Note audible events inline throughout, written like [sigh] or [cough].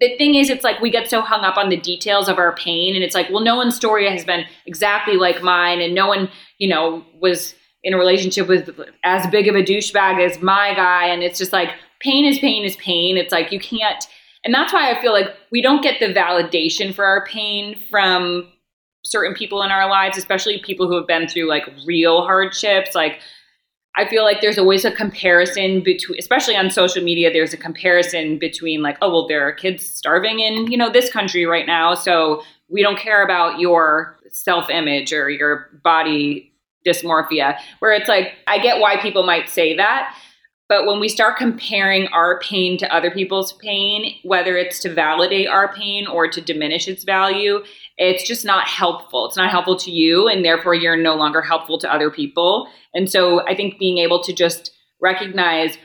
the thing is, it's like we get so hung up on the details of our pain, and it's like, well, no one's story has been exactly like mine, and no one, you know, was in a relationship with as big of a douchebag as my guy, and it's just like pain is pain is pain. It's like you can't, and that's why I feel like we don't get the validation for our pain from certain people in our lives, especially people who have been through like real hardships, like I feel like there's always a comparison between, especially on social media, there's a comparison between like, oh, well, there are kids starving in, you know, this country right now. So we don't care about your self image or your body dysmorphia. Where it's like, I get why people might say that. But when we start comparing our pain to other people's pain, whether it's to validate our pain or to diminish its value, it's just not helpful. It's not helpful to you, and therefore you're no longer helpful to other people. And so I think being able to just recognize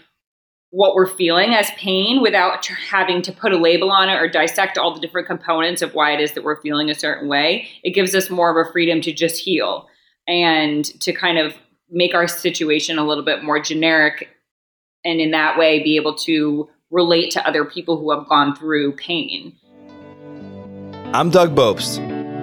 what we're feeling as pain without having to put a label on it or dissect all the different components of why it is that we're feeling a certain way, it gives us more of a freedom to just heal and to kind of make our situation a little bit more generic and in that way be able to relate to other people who have gone through pain. I'm Doug Bopst,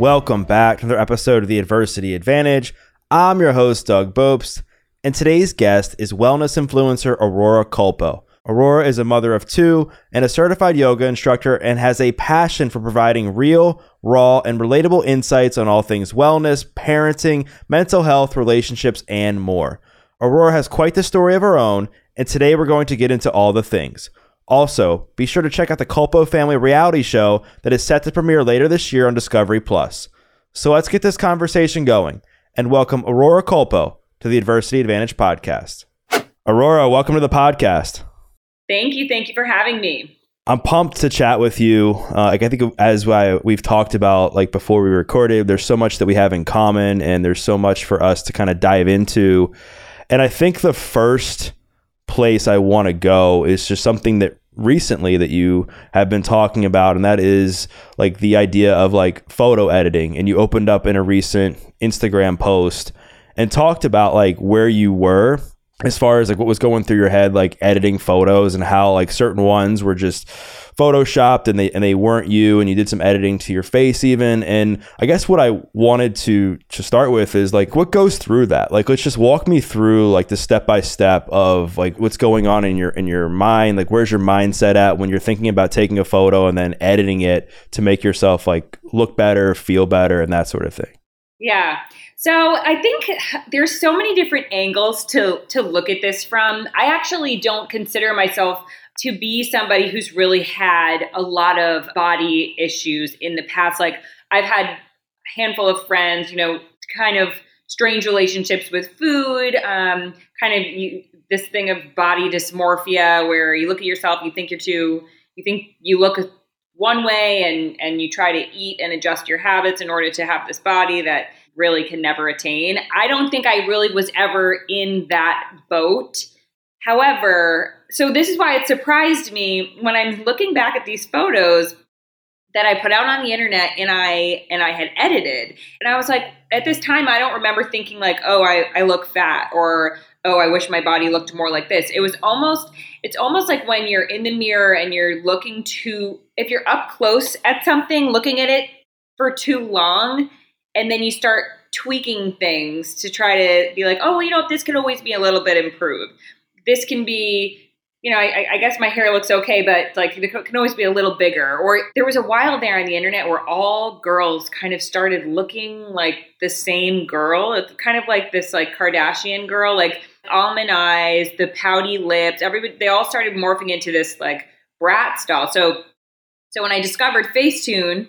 Welcome back to another episode of the Adversity Advantage. I'm your host, Doug Bopst, and today's guest is wellness influencer Aurora Culpo. Aurora is a mother of two and a certified yoga instructor and has a passion for providing real, raw, and relatable insights on all things wellness, parenting, mental health, relationships, and more. Aurora has quite the story of her own, and today we're going to get into all the things. Also, be sure to check out the Culpo Family reality show that is set to premiere later this year on Discovery Plus. So let's get this conversation going and welcome Aurora Culpo to the Adversity Advantage podcast. Aurora, welcome to the podcast. Thank you. Thank you for having me. I'm pumped to chat with you. Uh, like I think as we've talked about like before we recorded, there's so much that we have in common and there's so much for us to kind of dive into. And I think the first place I want to go is just something that recently that you have been talking about and that is like the idea of like photo editing. And you opened up in a recent Instagram post and talked about like where you were as far as like what was going through your head like editing photos and how like certain ones were just photoshopped and they and they weren't you and you did some editing to your face even. And i guess what i wanted to to start with is like what goes through that? Like let's just walk me through like the step by step of like what's going on in your in your mind. Like where's your mindset at when you're thinking about taking a photo and then editing it to make yourself like look better feel better and that sort of thing? Yeah so I think there's so many different angles to to look at this from. I actually don't consider myself to be somebody who's really had a lot of body issues in the past. Like I've had a handful of friends, you know, kind of strange relationships with food, um, kind of you, this thing of body dysmorphia where you look at yourself, you think you're too, you think you look one way and and you try to eat and adjust your habits in order to have this body that really can never attain. I don't think I really was ever in that boat. However, so this is why it surprised me when I'm looking back at these photos that I put out on the internet and I and I had edited. And I was like, at this time I don't remember thinking like, oh, I, I look fat or oh, I wish my body looked more like this. It was almost it's almost like when you're in the mirror and you're looking to if you're up close at something, looking at it for too long, and then you start tweaking things to try to be like, oh, well, you know, this can always be a little bit improved. This can be, you know, I, I, guess my hair looks okay, but like it can always be a little bigger. Or there was a while there on the internet where all girls kind of started looking like the same girl. It's kind of like this like Kardashian girl, like almond eyes, the pouty lips. Everybody, they all started morphing into this like Bratz style. So, so when I discovered Facetune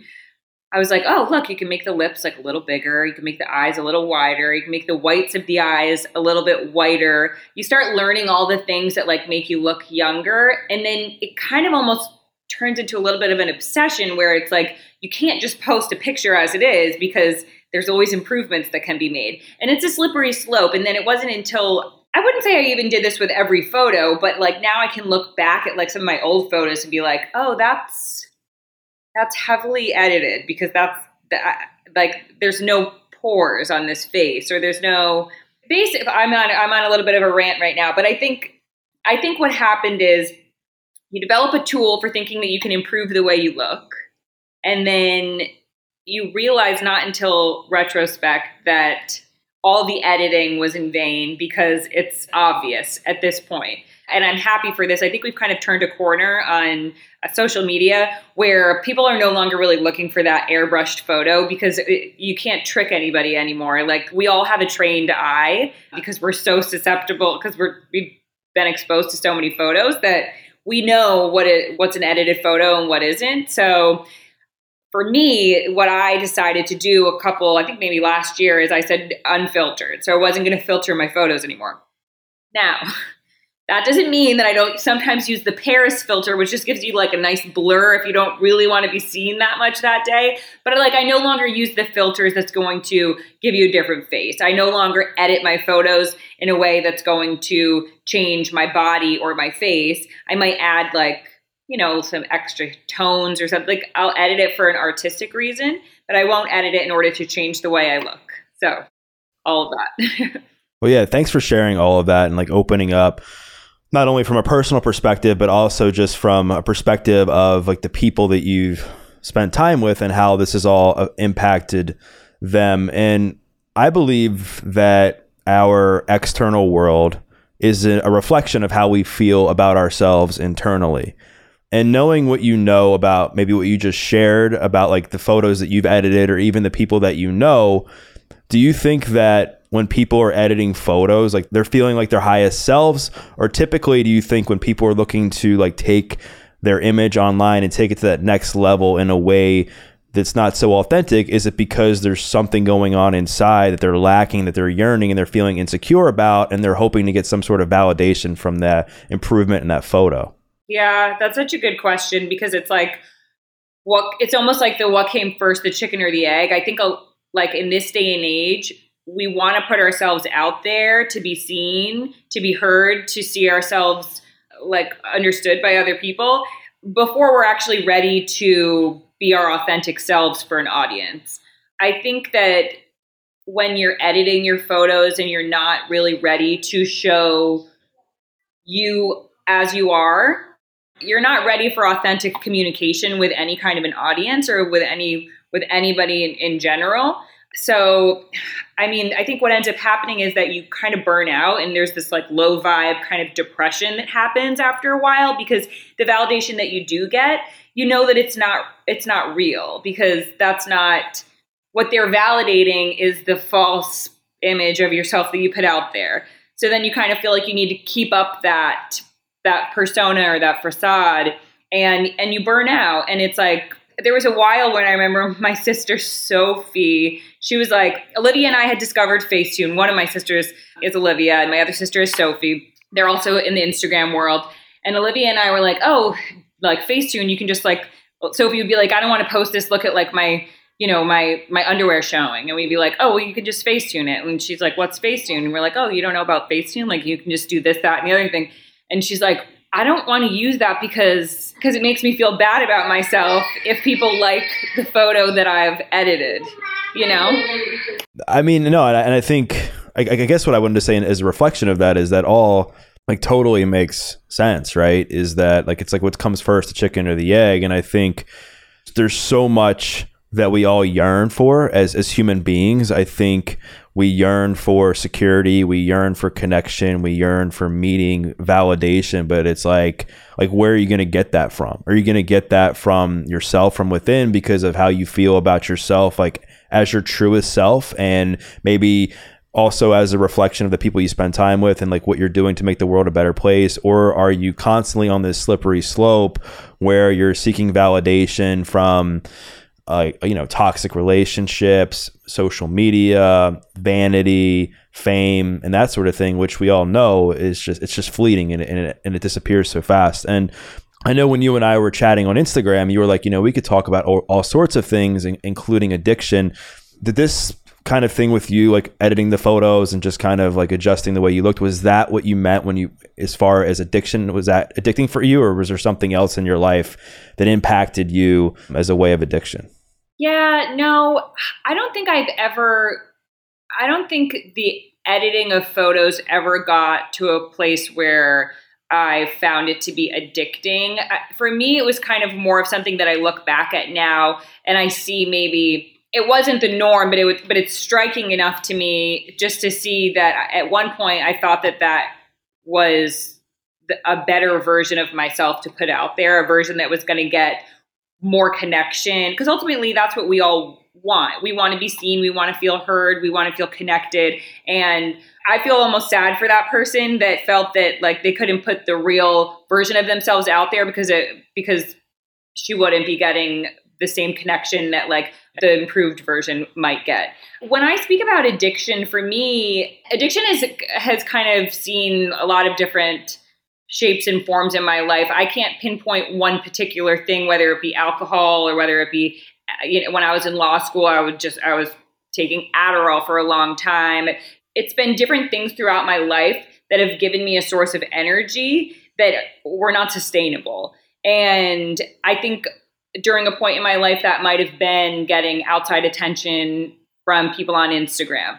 I was like, oh, look, you can make the lips like a little bigger. You can make the eyes a little wider. You can make the whites of the eyes a little bit whiter. You start learning all the things that like make you look younger. And then it kind of almost turns into a little bit of an obsession where it's like you can't just post a picture as it is because there's always improvements that can be made. And it's a slippery slope. And then it wasn't until I wouldn't say I even did this with every photo, but like now I can look back at like some of my old photos and be like, oh, that's that's heavily edited because that's that like there's no pores on this face or there's no basic I'm on I'm on a little bit of a rant right now, but I think I think what happened is you develop a tool for thinking that you can improve the way you look and then you realize not until retrospect that all the editing was in vain because it's obvious at this point. And I'm happy for this. I think we've kind of turned a corner on uh, social media where people are no longer really looking for that airbrushed photo because it, you can't trick anybody anymore. Like we all have a trained eye because we're so susceptible because we're we've been exposed to so many photos that we know what it what's an edited photo and what isn't. So for me, what I decided to do a couple, I think maybe last year, is I said unfiltered. So I wasn't going to filter my photos anymore. Now, [laughs] that doesn't mean that I don't sometimes use the Paris filter, which just gives you like a nice blur if you don't really want to be seen that much that day. But like I no longer use the filters that's going to give you a different face. I no longer edit my photos in a way that's going to change my body or my face. I might add like you know, some extra tones or something. Like I'll edit it for an artistic reason, but I won't edit it in order to change the way I look. So, all of that. [laughs] well, yeah, thanks for sharing all of that and like opening up not only from a personal perspective, but also just from a perspective of like the people that you've spent time with and how this has all uh, impacted them. And I believe that our external world is a reflection of how we feel about ourselves internally and knowing what you know about maybe what you just shared about like the photos that you've edited or even the people that you know do you think that when people are editing photos like they're feeling like their highest selves? Or typically do you think when people are looking to like take their image online and take it to that next level in a way that's not so authentic is it because there's something going on inside that they're lacking that they're yearning and they're feeling insecure about and they're hoping to get some sort of validation from that improvement in that photo yeah, that's such a good question because it's like what it's almost like the what came first, the chicken or the egg. I think a, like in this day and age, we want to put ourselves out there to be seen, to be heard, to see ourselves like understood by other people before we're actually ready to be our authentic selves for an audience. I think that when you're editing your photos and you're not really ready to show you as you are, you're not ready for authentic communication with any kind of an audience or with any with anybody in, in general. So i mean i think what ends up happening is that you kind of burn out and there's this like low vibe kind of depression that happens after a while because the validation that you do get you know that it's not it's not real because that's not what they're validating is the false image of yourself that you put out there. So then you kind of feel like you need to keep up that that persona or that facade and and you burn out and it's like there was a while when I remember [laughs] my sister Sophie, she was like, Olivia and I had discovered Facetune. One of my sisters is Olivia, and my other sister is Sophie. They're also in the Instagram world. And Olivia and I were like, oh, like Facetune, you can just like, Sophie would be like, I don't want to post this. Look at like my, you know, my my underwear showing. And we'd be like, oh, well, you can just Facetune it. And she's like, what's Facetune? And we're like, oh, you don't know about Facetune? Like, you can just do this, that, and the other thing and she's like I don't want to use that because because it makes me feel bad about myself if people like the photo that I've edited, you know. I mean, no, and I, and I think I, I, guess what I wanted to say as a reflection of that is that all like totally makes sense, right? Is that like it's like what comes first, the chicken or the egg? And I think there's so much that we all yearn for as as human beings. I think we yearn for security, we yearn for connection, we yearn for meeting, validation, but it's like like where are you going to get that from? Are you going to get that from yourself from within because of how you feel about yourself like as your truest self and maybe also as a reflection of the people you spend time with and like what you're doing to make the world a better place or are you constantly on this slippery slope where you're seeking validation from uh, you know, toxic relationships, social media, vanity, fame, and that sort of thing, which we all know is just it's just fleeting and, and, it, and it disappears so fast. And I know when you and I were chatting on Instagram, you were like, you know, we could talk about all, all sorts of things, including addiction. Did this kind of thing with you, like editing the photos and just kind of like adjusting the way you looked, was that what you meant when you, as far as addiction, was that addicting for you, or was there something else in your life that impacted you as a way of addiction? Yeah, no, I don't think I've ever, I don't think the editing of photos ever got to a place where I found it to be addicting. For me, it was kind of more of something that I look back at now and I see maybe it wasn't the norm, but it was, but it's striking enough to me just to see that at one point I thought that that was a better version of myself to put out there, a version that was going to get more connection because ultimately that's what we all want. We want to be seen, we want to feel heard, we want to feel connected. And I feel almost sad for that person that felt that like they couldn't put the real version of themselves out there because it because she wouldn't be getting the same connection that like the improved version might get. When I speak about addiction for me, addiction is has kind of seen a lot of different shapes and forms in my life. I can't pinpoint one particular thing whether it be alcohol or whether it be you know, when I was in law school, I would just, I was taking Adderall for a long time. It's been different things throughout my life that have given me a source of energy that were not sustainable. And I think during a point in my life that might have been getting outside attention from people on Instagram.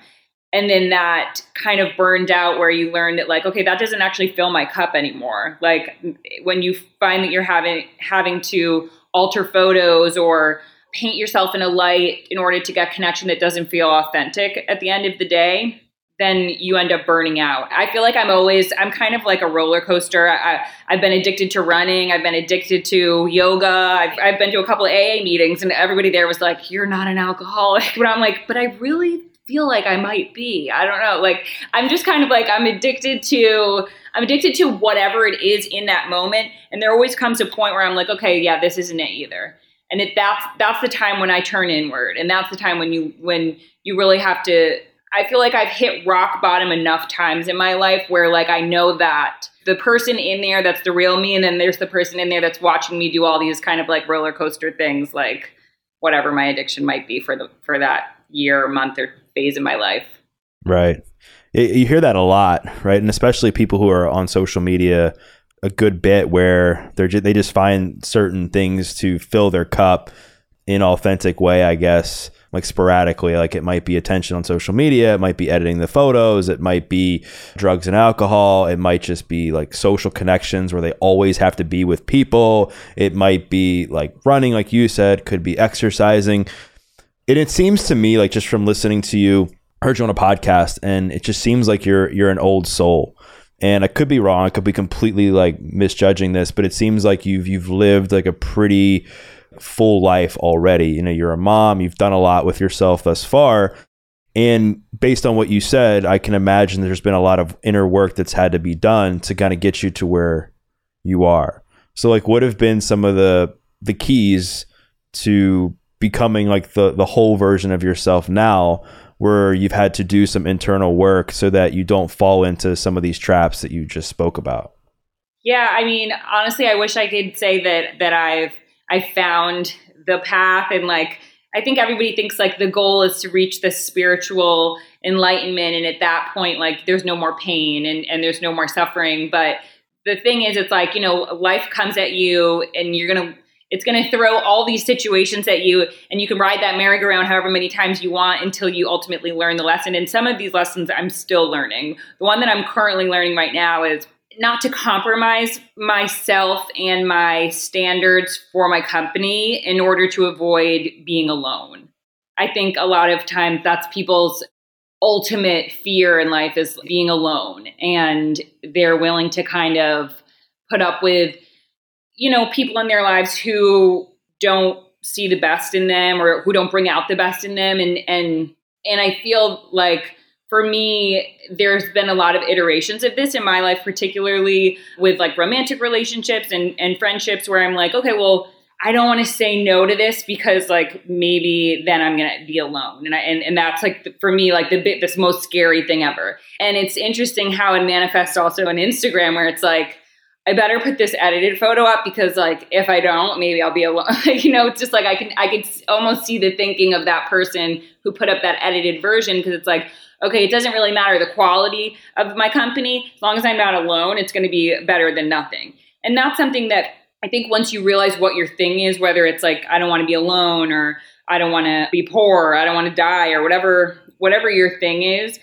And then that kind of burned out where you learn that like, okay, that doesn't actually fill my cup anymore. Like when you find that you're having having to alter photos or paint yourself in a light in order to get connection that doesn't feel authentic at the end of the day then you end up burning out. I feel like I'm always, I'm kind of like a roller coaster. I, have been addicted to running. I've been addicted to yoga. I've, I've been to a couple of AA meetings and everybody there was like, you're not an alcoholic. [laughs] But I'm like, but I really feel like I might be. I don't know. Like, I'm just kind of like, I'm addicted to, I'm addicted to whatever it is in that moment. And there always comes a point where I'm like, okay, yeah, this isn't it either and it, that's that's the time when I turn inward, and that's the time when you when you really have to. I feel like I've hit rock bottom enough times in my life where like I know that the person in there that's the real me, and then there's the person in there that's watching me do all these kind of like roller coaster things, like whatever my addiction might be for the for that year, month, or phase of my life. Right. You hear that a lot, right? And especially people who are on social media a good bit where they're just, they just find certain things to fill their cup in authentic way, I guess, like sporadically. Like it might be attention on social media, it might be editing the photos, it might be drugs and alcohol, it might just be like social connections where they always have to be with people. It might be like running, like you said, could be exercising. And it seems to me like just from listening to you, I heard you on a podcast, and it just seems like you're you're an old soul and I could be wrong. I could be completely like misjudging this, but it seems like you've you've lived like a pretty full life already. You know, you're a mom. You've done a lot with yourself thus far. And based on what you said, I can imagine there's been a lot of inner work that's had to be done to kind of get you to where you are. So like what have been some of the the keys to becoming like the the whole version of yourself now where you've had to do some internal work so that you don't fall into some of these traps that you just spoke about? Yeah, I mean, honestly, I wish I could say that that I've I found the path and like I think everybody thinks like the goal is to reach the spiritual enlightenment and at that point like there's no more pain and and there's no more suffering, but the thing is it's like, you know, life comes at you and you're to it's to throw all these situations at you, and you can ride that merry-go-round however many times you want until you ultimately learn the lesson. And some of these lessons I'm still learning. The one that I'm currently learning right now is not to compromise myself and my standards for my company in order to avoid being alone. I think a lot of times that's people's ultimate fear in life is being alone and they're willing to kind of put up with you know, people in their lives who don't see the best in them or who don't bring out the best in them and and and I feel like for me there's been a lot of iterations of this in my life particularly with like romantic relationships and and friendships where I'm like okay well I don't want to say no to this because like maybe then I'm gonna be alone, and I and, and that's like the, for me like the bit this most scary thing ever. And it's interesting how it manifests also on Instagram where it's like I better put this edited photo up because like if I don't, maybe I'll be alone. [laughs] you know, it's just like I can I can almost see the thinking of that person who put up that edited version because it's like okay, it doesn't really matter the quality of my company as long as I'm not alone, it's going to be better than nothing. And that's something that I think once you realize what your thing is, whether it's like I don't want to be alone or I don't want to be poor, or I don't want to die or whatever whatever your thing is,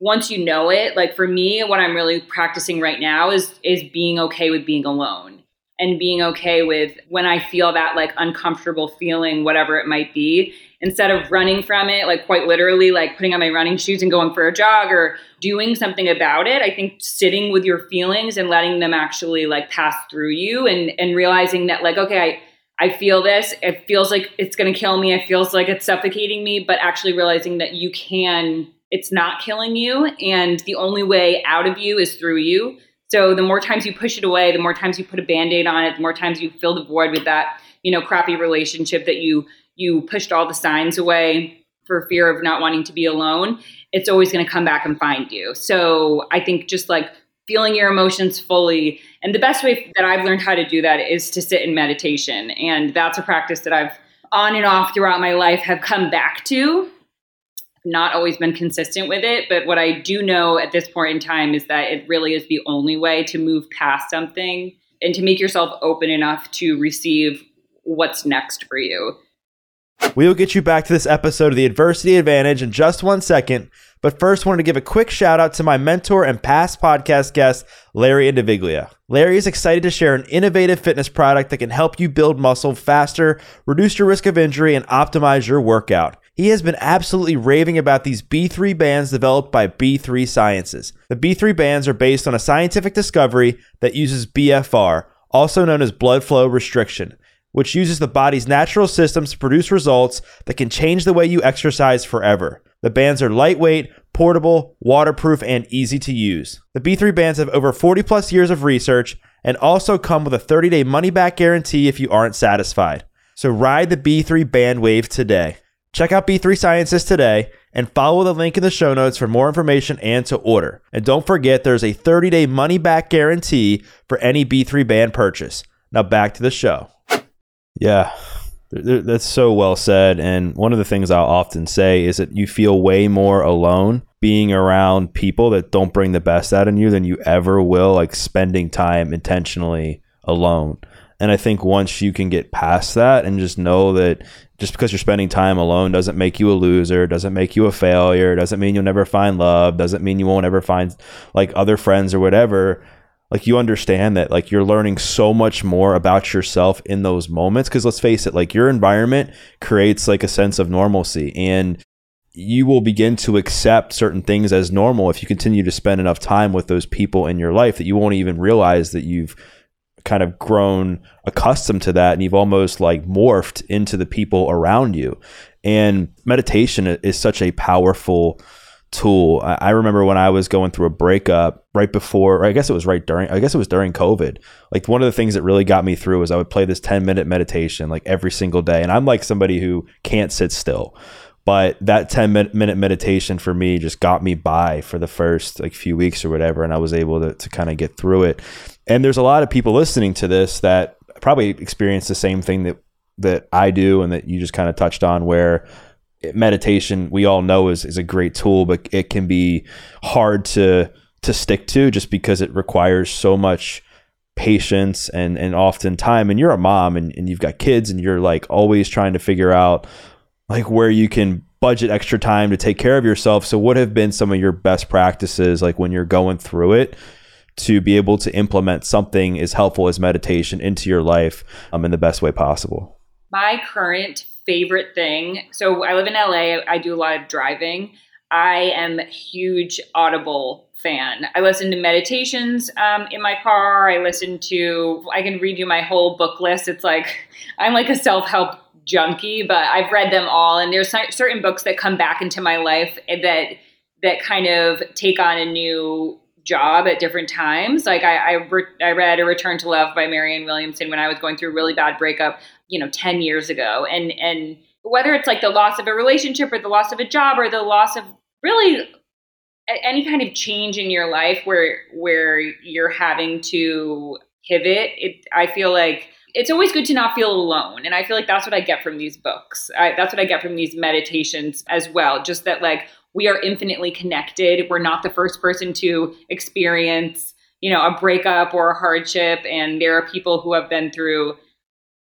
once you know it, like for me, what I'm really practicing right now is is being okay with being alone and being okay with when I feel that like uncomfortable feeling, whatever it might be, instead of running from it, like quite literally, like putting on my running shoes and going for a jog or doing something about it. I think sitting with your feelings and letting them actually like pass through you and and realizing that like, okay, I I feel this. It feels like it's going to kill me. It feels like it's suffocating me, but actually realizing that you can it's not killing you. And the only way out of you is through you. So the more times you push it away, the more times you put a band-aid on it, the more times you fill the void with that, you know, crappy relationship that you you pushed all the signs away for fear of not wanting to be alone, it's always going to come back and find you. So I think just like feeling your emotions fully. And the best way that I've learned how to do that is to sit in meditation. And that's a practice that I've on and off throughout my life have come back to not always been consistent with it. But what I do know at this point in time is that it really is the only way to move past something and to make yourself open enough to receive what's next for you. We will get you back to this episode of the Adversity Advantage in just one second. But first, wanted to give a quick shout out to my mentor and past podcast guest, Larry Indiviglia. Larry is excited to share an innovative fitness product that can help you build muscle faster, reduce your risk of injury, and optimize your workout. He has been absolutely raving about these B3 bands developed by B3 Sciences. The B3 bands are based on a scientific discovery that uses BFR, also known as blood flow restriction, which uses the body's natural systems to produce results that can change the way you exercise forever. The bands are lightweight, portable, waterproof, and easy to use. The B3 bands have over 40 plus years of research and also come with a 30 day money back guarantee if you aren't satisfied. So ride the B3 band wave today. Check out B3 Sciences today and follow the link in the show notes for more information and to order. And don't forget, there's a 30 day money back guarantee for any B3 band purchase. Now back to the show. Yeah, that's so well said. And one of the things I'll often say is that you feel way more alone being around people that don't bring the best out in you than you ever will, like spending time intentionally alone. And I think once you can get past that and just know that just because you're spending time alone doesn't make you a loser, doesn't make you a failure, doesn't mean you'll never find love, doesn't mean you won't ever find like other friends or whatever. Like you understand that like you're learning so much more about yourself in those moments cuz let's face it, like your environment creates like a sense of normalcy and you will begin to accept certain things as normal if you continue to spend enough time with those people in your life that you won't even realize that you've kind of grown accustomed to that and you've almost like morphed into the people around you. And meditation is such a powerful tool. I remember when I was going through a breakup right before, or I guess it was right during, I guess it was during COVID. Like one of the things that really got me through was I would play this 10 minute meditation like every single day. And I'm like somebody who can't sit still. But that 10 minute meditation for me just got me by for the first like few weeks or whatever. And I was able to, to kind of get through it. And there's a lot of people listening to this that probably experience the same thing that that I do and that you just kind of touched on where meditation we all know is, is a great tool but it can be hard to to stick to just because it requires so much patience and and often time and you're a mom and, and you've got kids and you're like always trying to figure out like where you can budget extra time to take care of yourself so what have been some of your best practices like when you're going through it to be able to implement something as helpful as meditation into your life um, in the best way possible? My current favorite thing so I live in LA, I do a lot of driving. I am a huge Audible fan. I listen to meditations um, in my car. I listen to, I can read you my whole book list. It's like, [laughs] I'm like a self help junkie, but I've read them all. And there's certain books that come back into my life that that kind of take on a new job at different times. Like I, I, re- I, read A Return to Love by Marianne Williamson when I was going through a really bad breakup, you know, 10 years ago. And, and whether it's like the loss of a relationship or the loss of a job or the loss of really any kind of change in your life where, where you're having to pivot. It, I feel like it's always good to not feel alone. And I feel like that's what I get from these books. I, that's what I get from these meditations as well. Just that, like, we are infinitely connected. We're not the first person to experience, you know, a breakup or a hardship. And there are people who have been through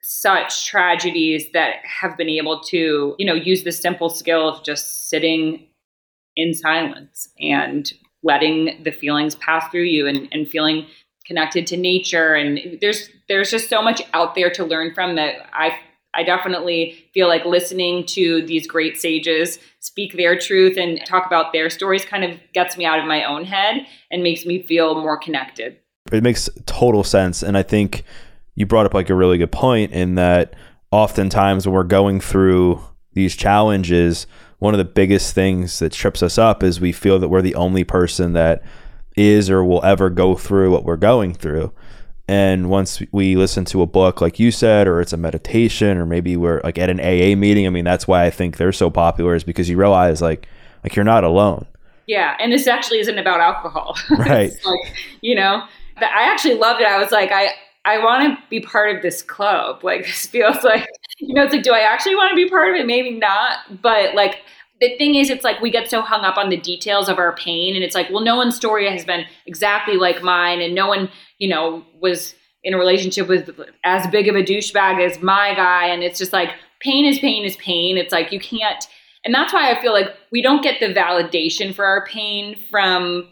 such tragedies that have been able to, you know, use the simple skill of just sitting in silence and letting the feelings pass through you and, and feeling connected to nature and there's there's just so much out there to learn from that I I definitely feel like listening to these great sages speak their truth and talk about their stories kind of gets me out of my own head and makes me feel more connected. It makes total sense and I think you brought up like a really good point in that oftentimes when we're going through these challenges one of the biggest things that trips us up is we feel that we're the only person that is or will ever go through what we're going through. And once we listen to a book, like you said, or it's a meditation, or maybe we're like at an AA meeting. I mean, that's why I think they're so popular is because you realize like like you're not alone. Yeah, and this actually isn't about alcohol. [laughs] Right. like you know, I actually loved it. I was like, I I want to be part of this club. Like [laughs] this feels like you know, it's like, do I actually want to be part of it? Maybe not, but like the thing is, it's like we get so hung up on the details of our pain, and it's like, well, no one's story has been exactly like mine, and no one, you know, was in a relationship with as big of a douchebag as my guy, and it's just like pain is pain is pain. It's like you can't, and that's why I feel like we don't get the validation for our pain from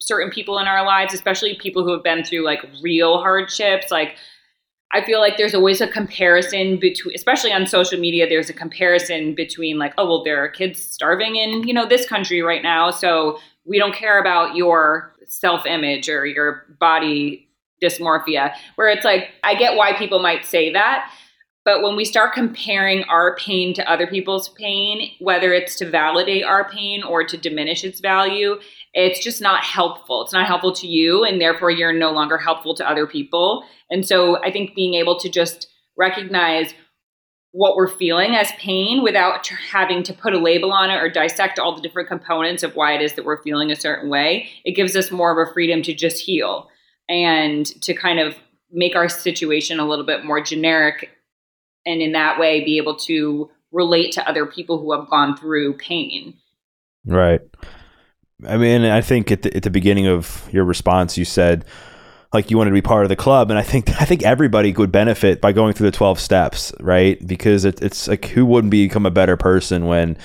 certain people in our lives, especially people who have been through like real hardships, like I feel like there's always a comparison between, especially on social media, there's a comparison between like, oh, well, there are kids starving in, you know, this country right now. So we don't care about your self image or your body dysmorphia. Where it's like, I get why people might say that. But when we start comparing our pain to other people's pain, whether it's to validate our pain or to diminish its value, it's just not helpful. It's not helpful to you, and therefore you're no longer helpful to other people. And so I think being able to just recognize what we're feeling as pain without having to put a label on it or dissect all the different components of why it is that we're feeling a certain way, it gives us more of a freedom to just heal and to kind of make our situation a little bit more generic and in that way be able to relate to other people who have gone through pain. Right. I mean, I think at the, at the beginning of your response, you said like you wanted to be part of the club, and I think [laughs] I think everybody would benefit by going through the twelve steps, right? Because it, it's like who wouldn't become a better person when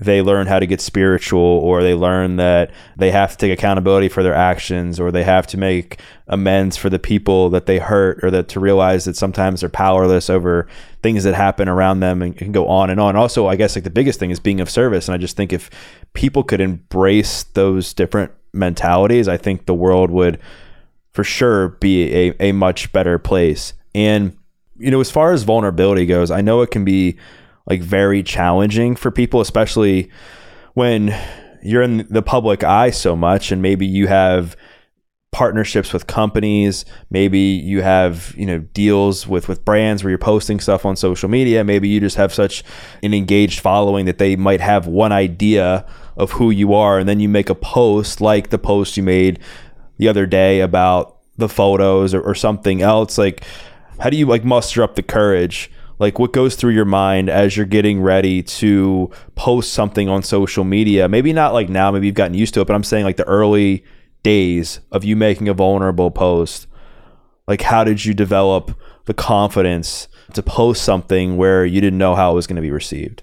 they learn how to get spiritual or they learn that they have to take accountability for their actions or they have to make amends for the people that they hurt or that to realize that sometimes they're powerless over things that happen around them and can go on and on. Also i guess like the biggest thing is being of service. And i just think if people could embrace those different mentalities i think the world would for sure be a, a much better place. And you know as far as vulnerability goes i know it can be like very challenging for people, especially when you're in the public eye so much and maybe you have partnerships with companies maybe you have you know deals with with brands where you're posting stuff on social media maybe you just have such an engaged following that they might have one idea of who you are and then you make a post like the post you made the other day about the photos or, or something else like how do you like muster up the courage? Like what goes through your mind as you're getting ready to post something on social media? Maybe not like now maybe you've gotten used to it but i'm saying like the early days of you making a vulnerable post. Like how did you develop the confidence to post something where you didn't know how it was going to be received?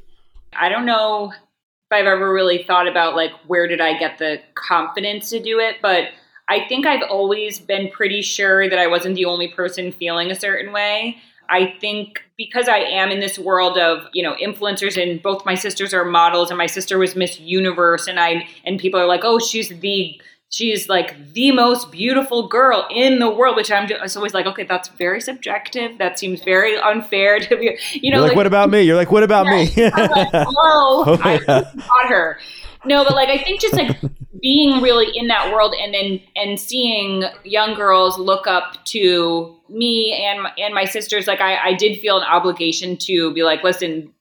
I don't know if i've ever really thought about like where did i get the confidence to do it but i think i've always been pretty sure that i wasn't the only person feeling a certain way I think because I am in this world of, you know, influencers and both my sisters are models and my sister was Miss Universe and I and people are like, "Oh, she's the she's like the most beautiful girl in the world," which I'm just always like, "Okay, that's very subjective. That seems very unfair [laughs] to be, you know, like, like, what about me? You're like, "What about me?" [laughs] like, "Oh, [laughs] oh I got her." No, but like I think just like being really in that world and then and seeing young girls look up to me and and my sisters like I, I did feel an obligation to be like listen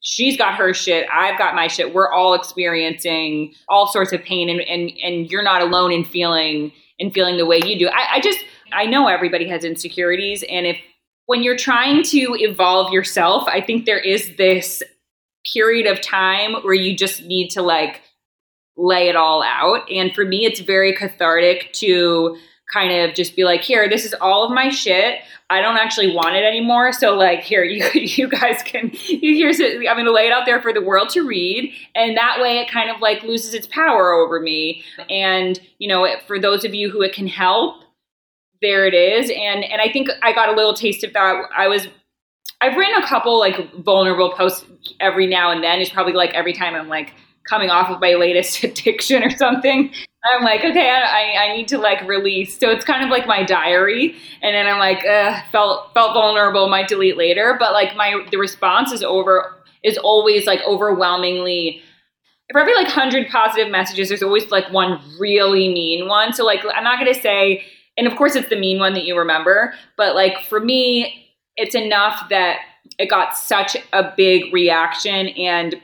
she's got her shit i've got my shit we're all experiencing all sorts of pain and and, and you're not alone in feeling and feeling the way you do I, I just I know everybody has insecurities. And if when you're trying to evolve yourself, I think there is this period of time where you just need to like lay it all out. And for me, it's very cathartic to kind of just be like, here, this is all of my shit. I don't actually want it anymore. So like, here, [laughs] you you guys can here's it. I'm to lay it out there for the world to read, and that way it kind of like loses its power over me. And you know, for those of you who it can help, there it is. And and I think I got a little taste of that. I was I've written a couple like vulnerable posts every now and then. It's probably like every time I'm like coming off of my latest [laughs] addiction or something. I'm like, okay, I, I need to like release. So it's kind of like my diary. And then I'm like, felt felt vulnerable, might delete later. But like my the response is over is always like overwhelmingly for every like hundred positive messages, there's always like one really mean one. So like I'm not gonna say, and of course it's the mean one that you remember, but like for me, it's enough that it got such a big reaction and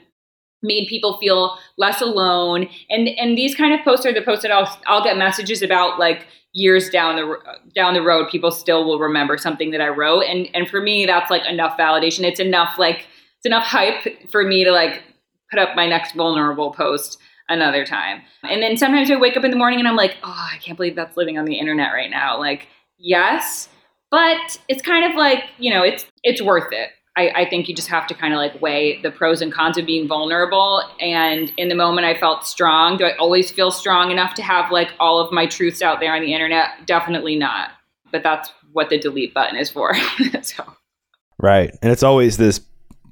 made people feel less alone. And and these kind of posts are the posts that I'll I'll get messages about like years down the down the road people still will remember something that I wrote. And and for me that's like enough validation. It's enough like it's enough hype for me to like put up my next vulnerable post another time. And then sometimes I wake up in the morning and I'm like oh I can't believe that's living on the internet right now. Like yes but it's kind of like you know it's it's worth it I, I, think you just have to kind of like weigh the pros and cons of being vulnerable. And in the moment, I felt strong. Do I always feel strong enough to have like all of my truths out there on the internet? Definitely not. But that's what the delete button is for. [laughs] so. Right. And it's always this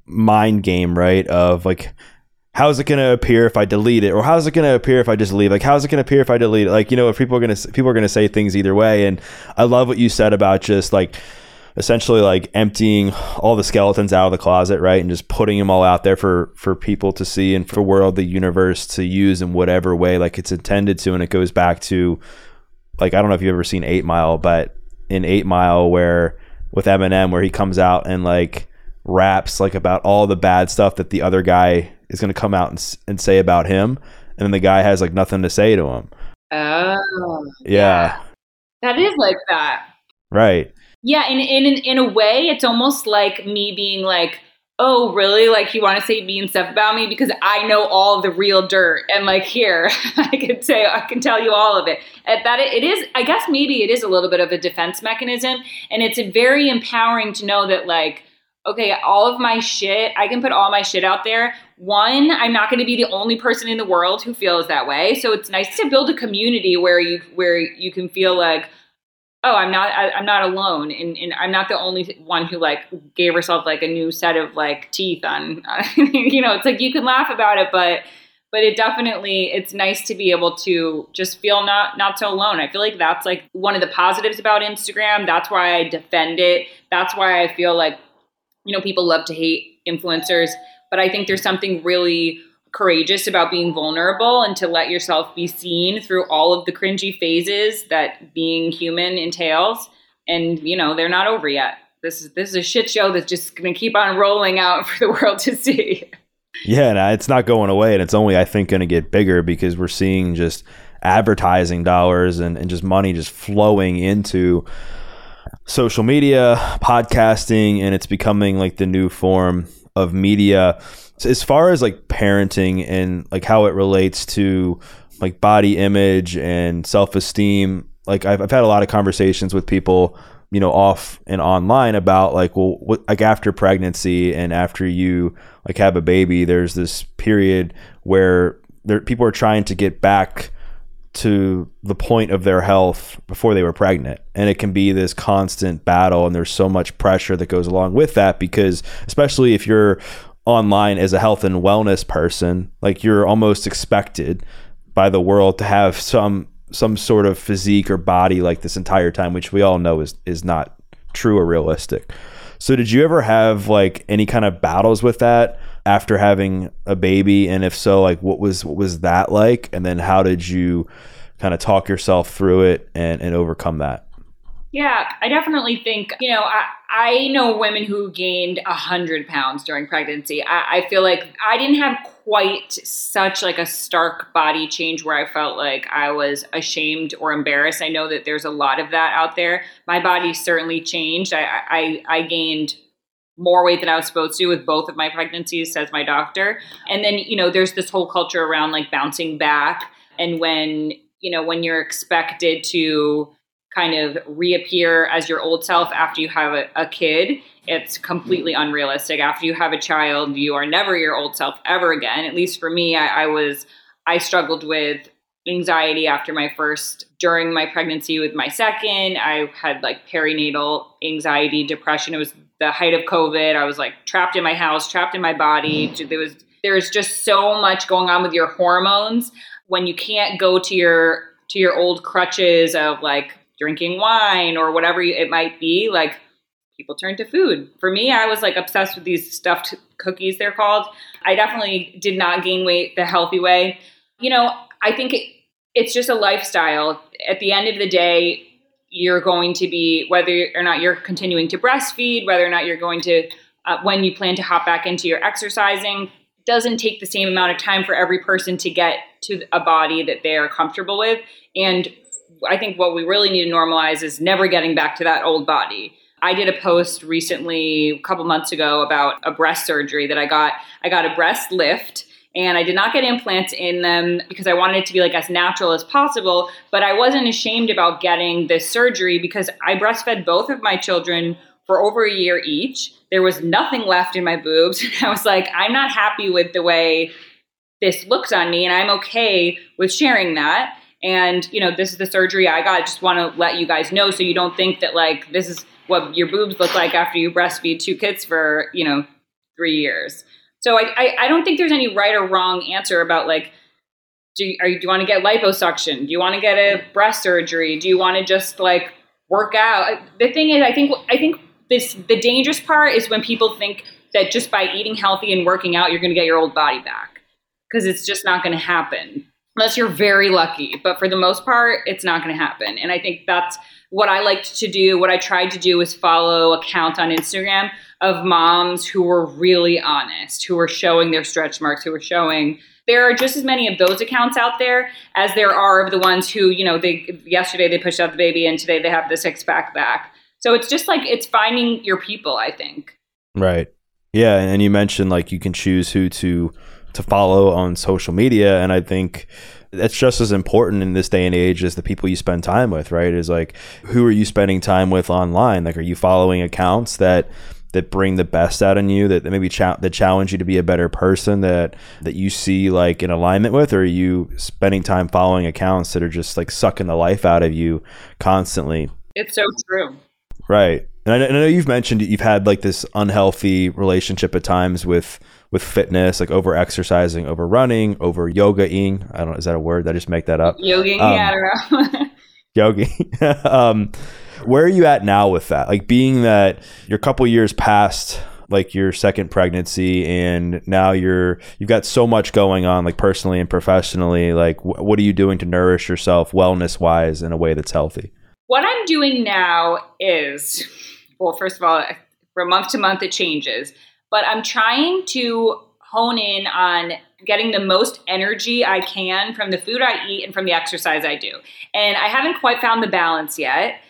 mind game, right? Of like, how's it going to appear if I delete it, or how's it going to appear if I just leave? Like, how's it going to appear if I delete it? Like, you know, if people are going to people are going to say things either way. And I love what you said about just like essentially like emptying all the skeletons out of the closet, right, and just putting them all out there for for people to see and for the world, the universe to use in whatever way like it's intended to. And it goes back to like I don't know if you've ever seen Eight Mile, but in Eight Mile, where with Eminem, where he comes out and like raps like about all the bad stuff that the other guy is going to come out and, and say about him, and then the guy has like nothing to say to him. Oh, yeah. yeah. That is like that. Right. Yeah, in, in in a way, it's almost like me being like, "Oh, really? Like you want to say mean stuff about me because I know all the real dirt, and like here, [laughs] I can say I can tell you all of it." That it is, I guess, maybe it is a little bit of a defense mechanism, and it's very empowering to know that like okay, all of my shit, I can put all my shit out there. One, I'm not going to be the only person in the world who feels that way. So it's nice to build a community where you where you can feel like, oh i'm not I, am not alone. And, and, i'm not the only one who like gave herself like a new set of like teeth on [laughs] you know it's like you can laugh about it but but it definitely it's nice to be able to just feel not not so alone. I feel like that's like one of the positives about instagram. That's why i defend it. That's why i feel like you know people love to hate influencers. But i think there's something really courageous about being vulnerable and to let yourself be seen through all of the cringy phases that being human entails. And you know, they're not over yet. This is this is a shit show that's just going to keep on rolling out [laughs] for the world to see. Yeah, and it's not going away, and it's only I think going to get bigger because we're seeing just advertising dollars and, and just money just flowing into social media, podcasting, and it's becoming like the new form of media. So as far as like parenting and like how it relates to like body image and self-esteem like I've, I've had a lot of conversations with people you know off and online about like well what, like after pregnancy and after you like have a baby there's this period where there people are trying to get back to the point of their health before they were pregnant and it can be this constant battle and there's so much pressure that goes along with that because especially if you're online as a health and wellness person, like you're almost expected by the world to have some some sort of physique or body like this entire time, which we all know is is not true or realistic. So did you ever have like any kind of battles with that after having a baby and if so like what was what was that like and then how did you kind of talk yourself through it and and overcome that? Yeah, I definitely think, you know, I, I know women who gained a 100 pounds during pregnancy. I, I feel like I didn't have quite such like a stark body change where I felt like I was ashamed or embarrassed. I know that there's a lot of that out there. My body certainly changed. I, I, I gained more weight than I was supposed to with both of my pregnancies, says my doctor. And then, you know, there's this whole culture around like bouncing back and when, you know, when you're expected to kind of reappear as your old self after you have a, a, kid. It's completely unrealistic. After you have a child, you are never your old self ever again. At least for me, I, I was, I struggled with anxiety after my first, during my pregnancy with my second. I had like perinatal anxiety, depression. It was the height of COVID. I was like trapped in my house, trapped in my body. Mm-hmm. There was, there's just so much going on with your hormones when you can't go to your to your old crutches of like drinking wine or whatever it might be, like people turn to food. For me, I was like obsessed with these stuffed cookies, they're called. I definitely did not gain weight the healthy way. You know, I think it, it's just a lifestyle. At the end of the day, you're going to be, whether or not you're continuing to breastfeed, whether or not you're going to, uh, when you plan to hop back into your exercising, doesn't take the same amount of time for every person to get to a body that they are comfortable with. And I think what we really need to normalize is never getting back to that old body. I did a post recently, a couple months ago, about a breast surgery that I got. I got a breast lift and I did not get implants in them because I wanted it to be like as natural as possible. But I wasn't ashamed about getting this surgery because I breastfed both of my children for over a year each. There was nothing left in my boobs. [laughs] I was like, I'm not happy with the way this looks on me, and I'm okay with sharing that. And, you know, this is the surgery I got. I just want to let you guys know so you don't think that, like, this is what your boobs look like after you breastfeed two kids for, you know, three years. So I, I, I don't think there's any right or wrong answer about, like, do you, are, do you want to get liposuction? Do you want to get a breast surgery? Do you want to just, like, work out? The thing is, I think, I think this, the dangerous part is when people think that just by eating healthy and working out, you're going to get your old body back because it's just not going to happen unless you're very lucky. But for the most part, it's not going to happen. And I think that's what I liked to do. What I tried to do was follow accounts on Instagram of moms who were really honest, who were showing their stretch marks, who were showing. There are just as many of those accounts out there as there are of the ones who, you know, they yesterday they pushed out the baby and today they have the six pack back. So it's just like it's finding your people, I think. Right. Yeah, and you mentioned like you can choose who to to follow on social media. And I think that's just as important in this day and age as the people you spend time with, right? Is like, who are you spending time with online? Like, are you following accounts that that bring the best out in you that, that maybe cha- that challenge you to be a better person that that you see like in alignment with or are you spending time following accounts that are just like sucking the life out of you constantly it's so true right and I, I know you've mentioned you've had like this unhealthy relationship at times with with fitness, like over exercising, over running, over yogaing. I don't know, is that a word? Did I just make that up? Yogaing, um, yeah, I don't know. [laughs] yogi. [laughs] um, where are you at now with that? Like being that you're a couple years past like your second pregnancy and now you're you've got so much going on like personally and professionally like wh- what are you doing to nourish yourself wellness wise in a way that's healthy what i'm doing now is well first of all from month to month it changes but I'm trying to hone in on getting the most energy I can from the food I eat and from the exercise I do. And I haven't quite found the balance yet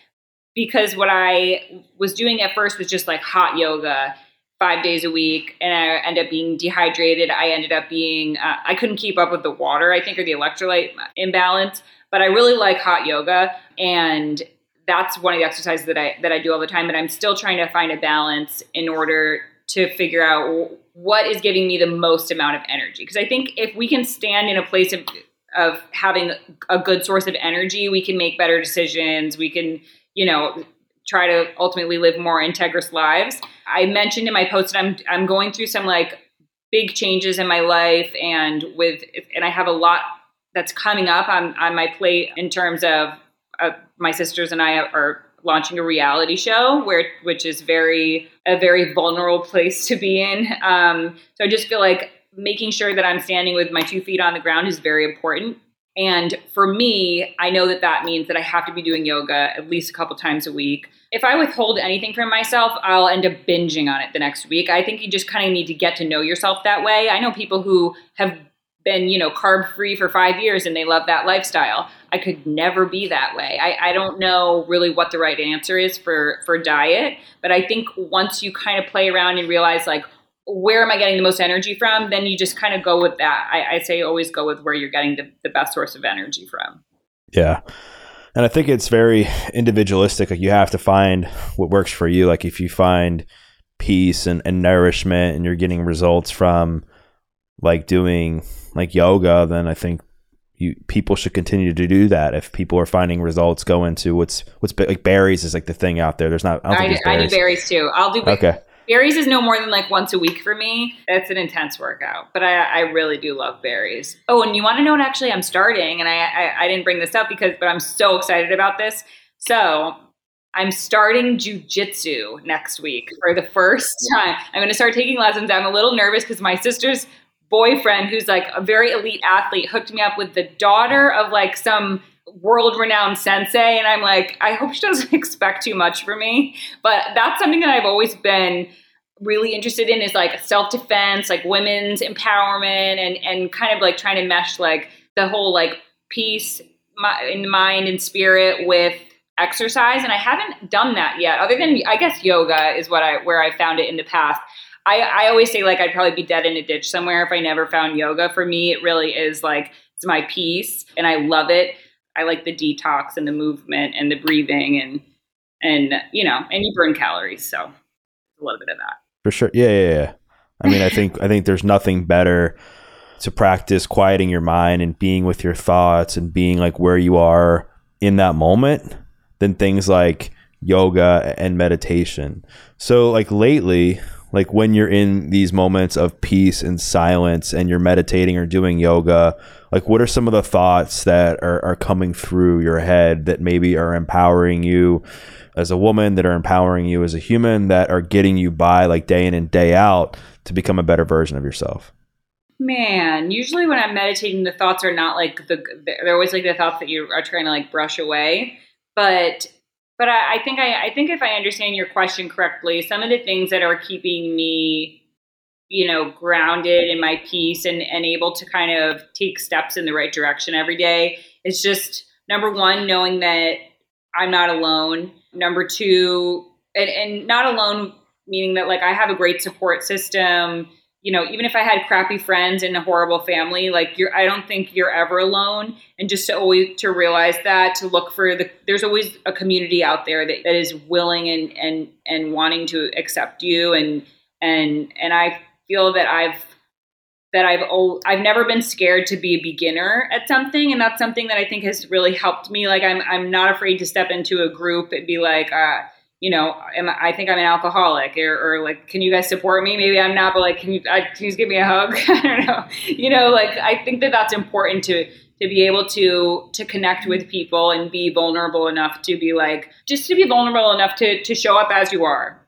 because what I was doing at first was just like hot yoga five days a week and I ended up being dehydrated. I ended up being, uh, I couldn't keep up with the water, I think, or the electrolyte imbalance. But I really like hot yoga and that's one of the exercises that I that I do all the time. But I'm still trying to find a balance in order to figure out what is giving me the most amount of energy. Because I think if we can stand in a place of, of having a good source of energy, we can make better decisions. We can, you know, try to ultimately live more integrous lives. I mentioned in my post that I'm I'm going through some like big changes in my life and with and I have a lot that's coming up on on my plate in terms of uh, my sisters and I are launching a reality show where which is very a very vulnerable place to be in. Um, so I just feel like making sure that I'm standing with my two feet on the ground is very important. And for me, I know that that means that I have to be doing yoga at least a couple times a week. If I withhold anything from myself, I'll end up binging on it the next week. I think you just kind of need to get to know yourself that way. I know people who have been, you know, carb free for five years and they love that lifestyle. I could never be that way. I, I don't know really what the right answer is for for diet, but I think once you kind of play around and realize like where am I getting the most energy from? Then you just kind of go with that. I, I say always go with where you're getting the, the best source of energy from. Yeah. And I think it's very individualistic. Like you have to find what works for you. Like if you find peace and, and nourishment and you're getting results from like doing like yoga, then I think you people should continue to do that. If people are finding results, go into what's what's like berries is like the thing out there. There's not. I, I, do, I do berries too. I'll do. Okay. Berries is no more than like once a week for me. It's an intense workout, but I, I really do love berries. Oh, and you want to know what actually I'm starting? And I, I, I didn't bring this up because, but I'm so excited about this. So I'm starting jujitsu next week for the first time. I'm going to start taking lessons. I'm a little nervous because my sister's boyfriend, who's like a very elite athlete, hooked me up with the daughter of like some world renowned sensei. And I'm like, I hope she doesn't [laughs] expect too much from me. But that's something that I've always been really interested in is like self defense, like women's empowerment, and and kind of like trying to mesh like the whole like peace in mind and spirit with exercise. And I haven't done that yet, other than I guess yoga is what I where I found it in the past. I, I always say like I'd probably be dead in a ditch somewhere if I never found yoga. For me, it really is like it's my peace, and I love it. I like the detox and the movement and the breathing and and you know and you burn calories, so a little bit of that. For sure, yeah, yeah, yeah. I mean, I think I think there's nothing better to practice quieting your mind and being with your thoughts and being like where you are in that moment than things like yoga and meditation. So like lately, like when you're in these moments of peace and silence and you're meditating or doing yoga like what are some of the thoughts that are, are coming through your head that maybe are empowering you as a woman that are empowering you as a human that are getting you by like day in and day out to become a better version of yourself? Man usually when i'm meditating the thoughts are not like the they're always like the thoughts that you are trying to like brush away but but I, I think I, I think if I understand your question correctly, some of the things that are keeping me you know grounded in my peace and, and able to kind of take steps in the right direction every day is just number one knowing that i'm not alone. Number two and, and not alone meaning that like i have a great support system you know, even if I had crappy friends and a horrible family, like you're, I don't think you're ever alone. And just to always to realize that, to look for the, there's always a community out there that, that is willing and and and wanting to accept you. And and and I feel that I've that I've oh, I've never been scared to be a beginner at something, and that's something that I think has really helped me. Like I'm I'm not afraid to step into a group and be like. Uh, you know, am, I think I'm an alcoholic or, or, like, can you guys support me? Maybe I'm not, but like, can you, I, can you just give me a hug? [laughs] I don't know. You know, like, I think that that's important to, to be able to, to connect with people and be vulnerable enough to be like, just to be vulnerable enough to, to show up as you are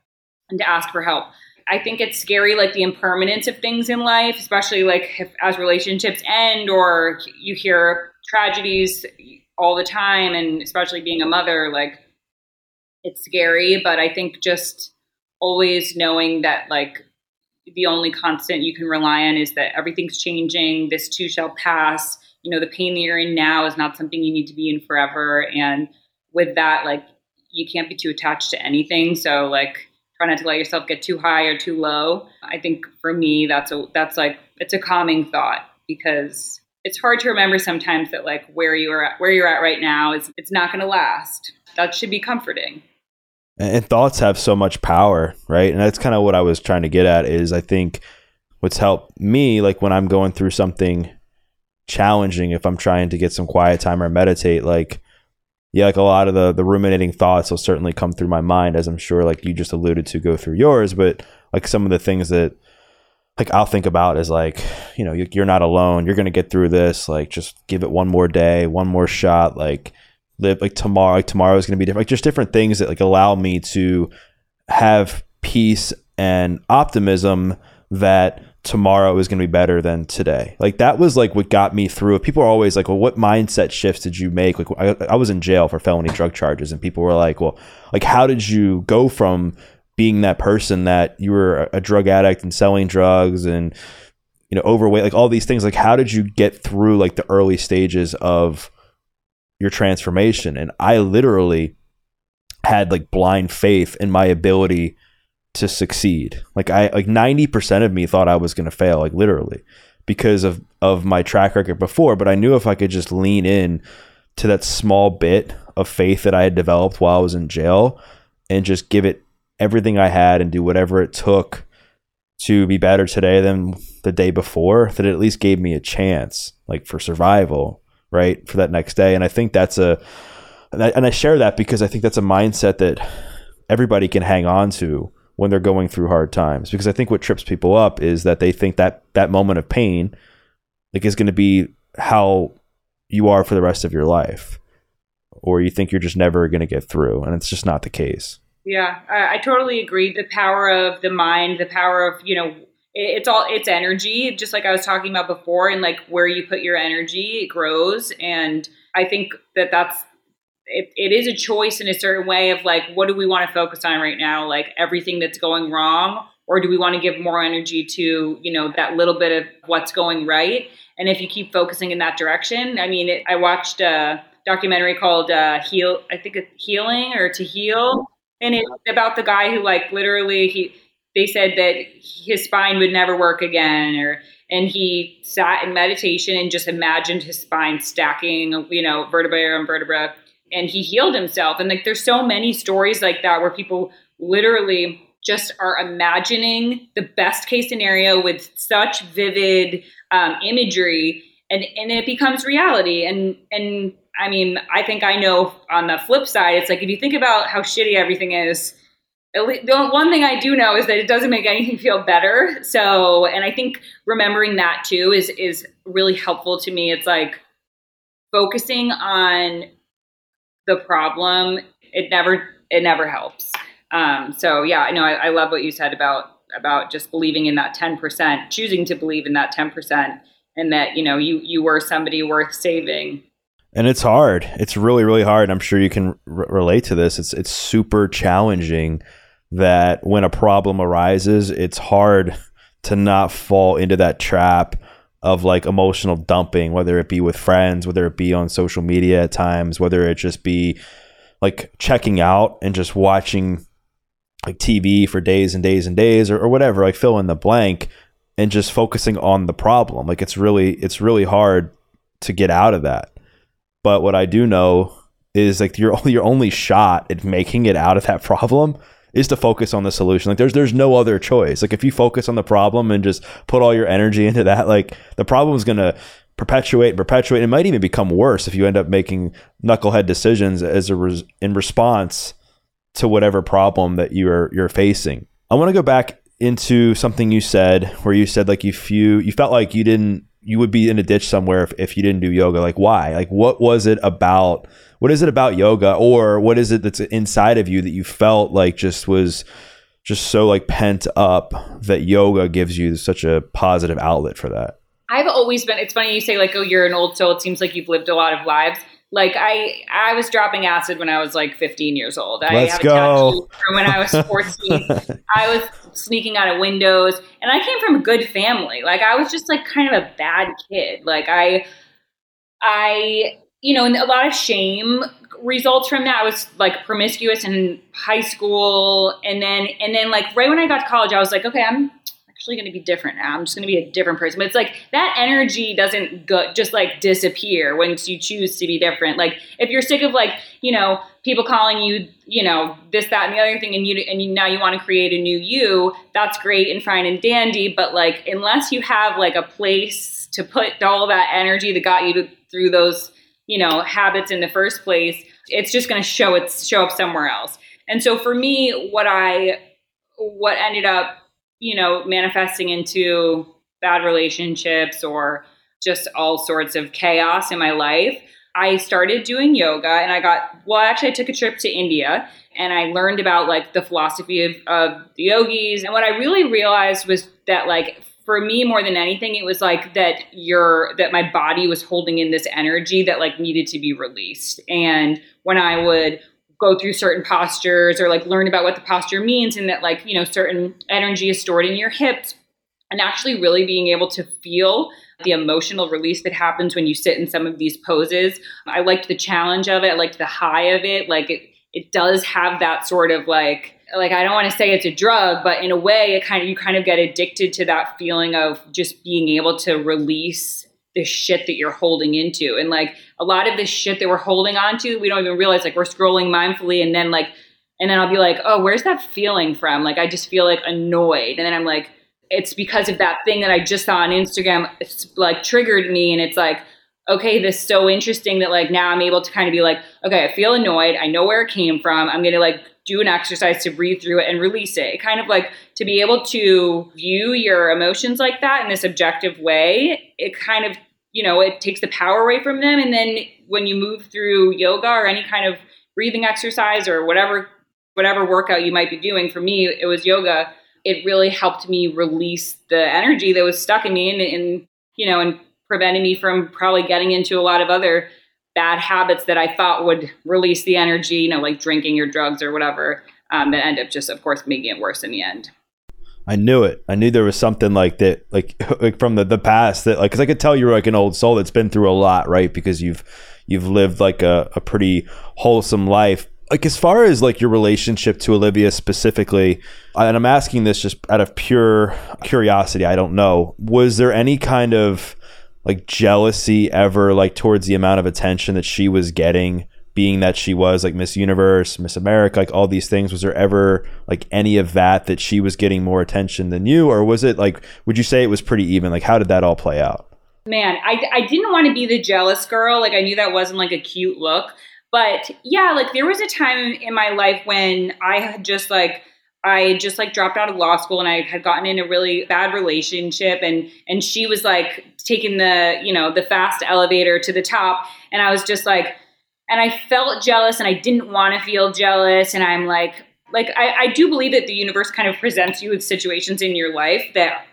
and to ask for help. I think it's scary, like the impermanence of things in life, especially like if, as relationships end or you hear tragedies all the time, and especially being a mother, like it's scary, but I think just always knowing that like the only constant you can rely on is that everything's changing. This too shall pass. You know, the pain that you're in now is not something you need to be in forever. And with that, like you can't be too attached to anything. So like try not to let yourself get too high or too low. I think for me that's a that's like it's a calming thought because it's hard to remember sometimes that like where you are at, where you're at right now is it's not going to last. That should be comforting and thoughts have so much power right and that's kind of what i was trying to get at is i think what's helped me like when i'm going through something challenging if i'm trying to get some quiet time or meditate like yeah like a lot of the the ruminating thoughts will certainly come through my mind as i'm sure like you just alluded to go through yours but like some of the things that like I'll think about is like, you know, you're not alone. You're going to get through this. Like, just give it one more day, one more shot. Like, live like tomorrow like tomorrow is going to be different like just different things that like allow me to have peace and optimism that tomorrow is going to be better than today. Like that was like what got me through. People are always like, well, what mindset shifts did you make? Like I, I was in jail for felony drug charges and people were like, well, like how did you go from being that person that you were a drug addict and selling drugs and you know overweight like all these things like how did you get through like the early stages of your transformation. And i literally had like blind faith in my ability to succeed. Like i like 90% of me thought i was going to fail like literally because of of my track record before. But i knew if i could just lean in to that small bit of faith that i had developed while i was in jail and just give it everything I had and do whatever it took to be better today than the day before, that at least gave me a chance, like for survival, right, for that next day. And I think that's a, and I, and I share that because I think that's a mindset that everybody can hang on to when they're going through hard times. Because I think what trips people up is that they think that that moment of pain, like, is going to be how you are for the rest of your life, or you think you're just never going to get through, and it's just not the case. Yeah, I, I totally agree. The power of the mind, the power of, you know, it's all it's energy just like i was talking about before and like where you put your energy it grows and i think that that's it, it is a choice in a certain way of like what do we want to focus on right now? Like everything that's going wrong or do we want to give more energy to you know that little bit of what's going right? And if you keep focusing in that direction i mean it, i watched a documentary called uh, heal i think it's healing or to heal and it's about the guy who like literally he they said that his spine would never work again or and he sat in meditation and just imagined his spine stacking you know vertebra on vertebra and he healed himself. And like there's so many stories like that where people literally just are imagining the best case scenario with such vivid um, imagery and and it becomes reality. And and I mean, I think I know on the flip side, it's like if you think about how shitty everything is, the one thing I do know is that it doesn't make anything feel better. So, and I think remembering that too is is really helpful to me. It's like focusing on the problem. It never it never helps. Um, so yeah, I know I, I love what you said about about just believing in that ten percent, choosing to believe in that ten percent, and that you know you you were somebody worth saving and it's hard. It's really, really hard. I'm sure you can r- relate to this. It's it's super challenging that when a problem arises, it's hard to not fall into that trap of like emotional dumping, whether it be with friends, whether it be on social media at times, whether it just be like checking out and just watching like TV for days and days and days or, or whatever, like fill in the blank and just focusing on the problem. Like it's really, it's really hard to get out of that. But what I do know is like your [laughs] your only shot at making it out of that [laughs] problem is to focus on the solution. Like there's there's no other choice. Like if you focus on the problem and just put all your energy [laughs] into that, like the problem is gonna perpetuate and perpetuate. It might even become worse if you end up making knucklehead decisions as a res- in response to whatever problem that you're you're facing. I want to go back into something you said where you said like you you felt like you didn't you would be in a ditch somewhere if, if you didn't do yoga. Like why? Like what was it about what is it about yoga? Or what is it that's inside of you that you felt like just was just so like pent up that yoga gives you such a positive outlet for that? I've always been it's funny you say like oh you're an old soul. It seems like you've lived a lot of lives like I, I was dropping acid when I was like 15 years old. I Let's go. From when I was [laughs] 14, I was sneaking out of windows, and I came from a good family. Like I was just like kind of a bad kid. Like I, I, you know, and a lot of shame results from that. I was like promiscuous in high school, and then and then like right when I got to college, I was like, okay, I'm actually going to be different now. I'm just going to be a different person. But it's like that energy doesn't go, just like disappear once you choose to be different. Like if you're sick of like, you know, people calling you, you know, this, that, and the other thing, and you, and you, now you want to create a new you, that's great and fine and dandy. But like, unless you have like a place to put all that energy that got you to, through those, you know, habits in the first place, it's just going to show it, show up somewhere else. And so for me, what I, what ended up you know, manifesting into bad relationships or just all sorts of chaos in my life, I started doing yoga and I got, well, actually, I took a trip to India and I learned about like the philosophy of, of the yogis. And what I really realized was that, like, for me more than anything it was like that your that my body was holding in this energy that like needed to be released and when i would go through certain postures or like learn about what the posture means and that like you know certain energy is stored in your hips and actually really being able to feel the emotional release that happens when you sit in some of these poses. I liked the challenge of it. I liked the high of it. Like it it does have that sort of like like I don't want to say it's a drug, but in a way, it kind of you kind of get addicted to that feeling of just being able to release the shit that you're holding into, and like a lot of this shit that we're holding onto, we don't even realize. Like we're scrolling mindfully, and then like, and then I'll be like, oh, where's that feeling from? Like I just feel like annoyed, and then I'm like, it's because of that thing that I just saw on Instagram, it's like triggered me, and it's like. Okay, this is so interesting that like now I'm able to kind of be like, okay, I feel annoyed. I know where it came from. I'm gonna like do an exercise to breathe through it and release it. it. Kind of like to be able to view your emotions like that in this objective way, it kind of, you know, it takes the power away from them. And then when you move through yoga or any kind of breathing exercise or whatever whatever workout you might be doing, for me it was yoga. It really helped me release the energy that was stuck in me and, and you know, and prevented me from probably getting into a lot of other bad habits that I thought would release the energy, you know, like drinking or drugs or whatever, um, that end up just, of course, making it worse in the end. I knew it. I knew there was something like that, like [laughs] like from the, the past that, like, because I could tell you're like an old soul that's been through a lot, right? Because you've you've lived like a, a pretty wholesome life. Like as far as like your relationship to Olivia specifically, and I'm asking this just out of pure curiosity. I don't know. Was there any kind of like jealousy ever like towards the amount of attention that she was getting being that she was like Miss Universe, Miss America, like all these things was there ever like any of that that she was getting more attention than you? Or was it like would you say it was pretty even? Like how did that all play out? Man, I I didn't want to be the jealous girl, like I knew that wasn't like a cute look, but yeah, like there was a time in my life when I had just like I just like dropped out of law school and I had gotten in a really bad relationship and and she was like taking the, you know, the fast elevator to the top. And I was just like and I felt jealous and I didn't want to feel jealous and I'm like like I, I do believe that the universe kind of presents you with situations in your life that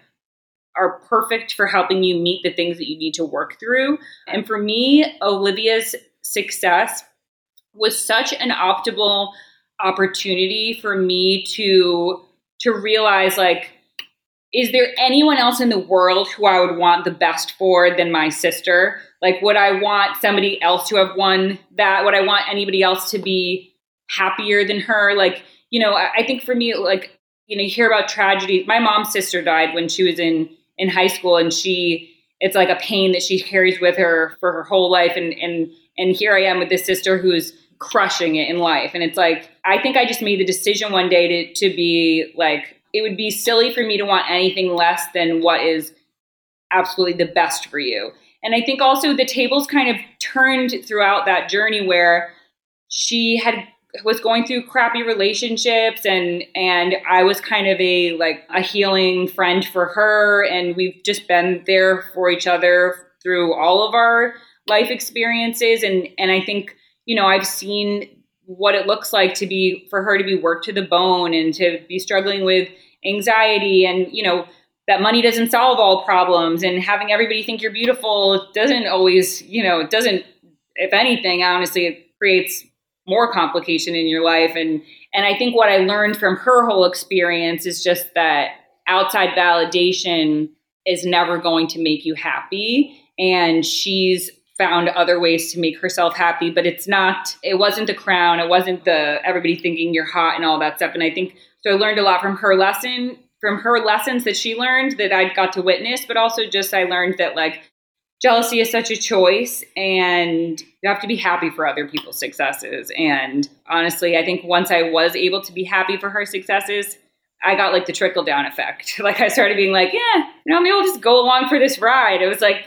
are perfect for helping you meet the things that you need to work through. And for me, Olivia's success was such an optimal opportunity for me to to realize like is there anyone else in the world who I would want the best for than my sister? Like, would I want somebody else to have won that? Would I want anybody else to be happier than her? Like, you know, I, I think for me, like, you know, you hear about tragedies. My mom's sister died when she was in in high school, and she it's like a pain that she carries with her for her whole life. And and and here I am with this sister who's crushing it in life. And it's like, I think I just made the decision one day to, to be like, it would be silly for me to want anything less than what is absolutely the best for you. And I think also the tables kind of turned throughout that journey where she had was going through crappy relationships and and I was kind of a like a healing friend for her and we've just been there for each other through all of our life experiences and and I think you know, I've seen what it looks like to be for her to be worked to the bone and to be struggling with anxiety and, you know, that money doesn't solve all problems and having everybody think you're beautiful doesn't always, you know, doesn't if anything, honestly, it creates more complication in your life. And and I think what I learned from her whole experience is just that outside validation is never going to make you happy. And she's found other ways to make herself happy but it's not it wasn't the crown it wasn't the everybody thinking you're hot and all that stuff. And i think so i learned a lot from her lesson from her lessons that she learned that i got to witness but also just i learned that like jealousy is such a choice and you have to be happy for other people's successes and honestly i think once i was able to be happy for her successes I got like the trickle down effect. [laughs] Like I started being like, yeah, you know, maybe we'll just go along for this ride. It was like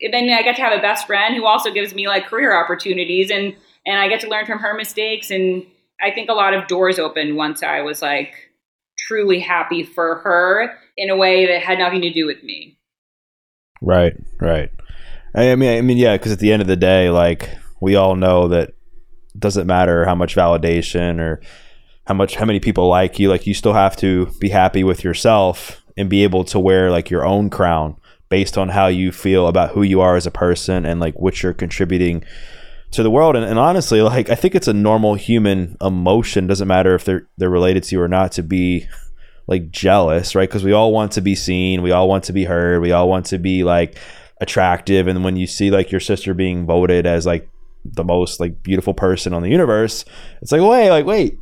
then I got to have a best friend who also gives me like career opportunities and and I get to learn from her mistakes and I think a lot of doors opened once I was like truly happy for her in a way that had nothing to do with me. Right, right. I mean, I mean, yeah, because at the end of the day, like we all know that doesn't matter how much validation or how much how many people like you, like you still have to be happy with yourself and be able to wear like your own crown based on how you feel about who you are as a person and like what you're contributing to the world. And, and honestly like i think it's a normal human emotion. Doesn't matter if they're they're related to you or not to be like jealous right? Because we all want to be seen. We all want to be heard. We all want to be like attractive. And when you see like your sister being voted as like the most like beautiful person on the universe it's like wait like wait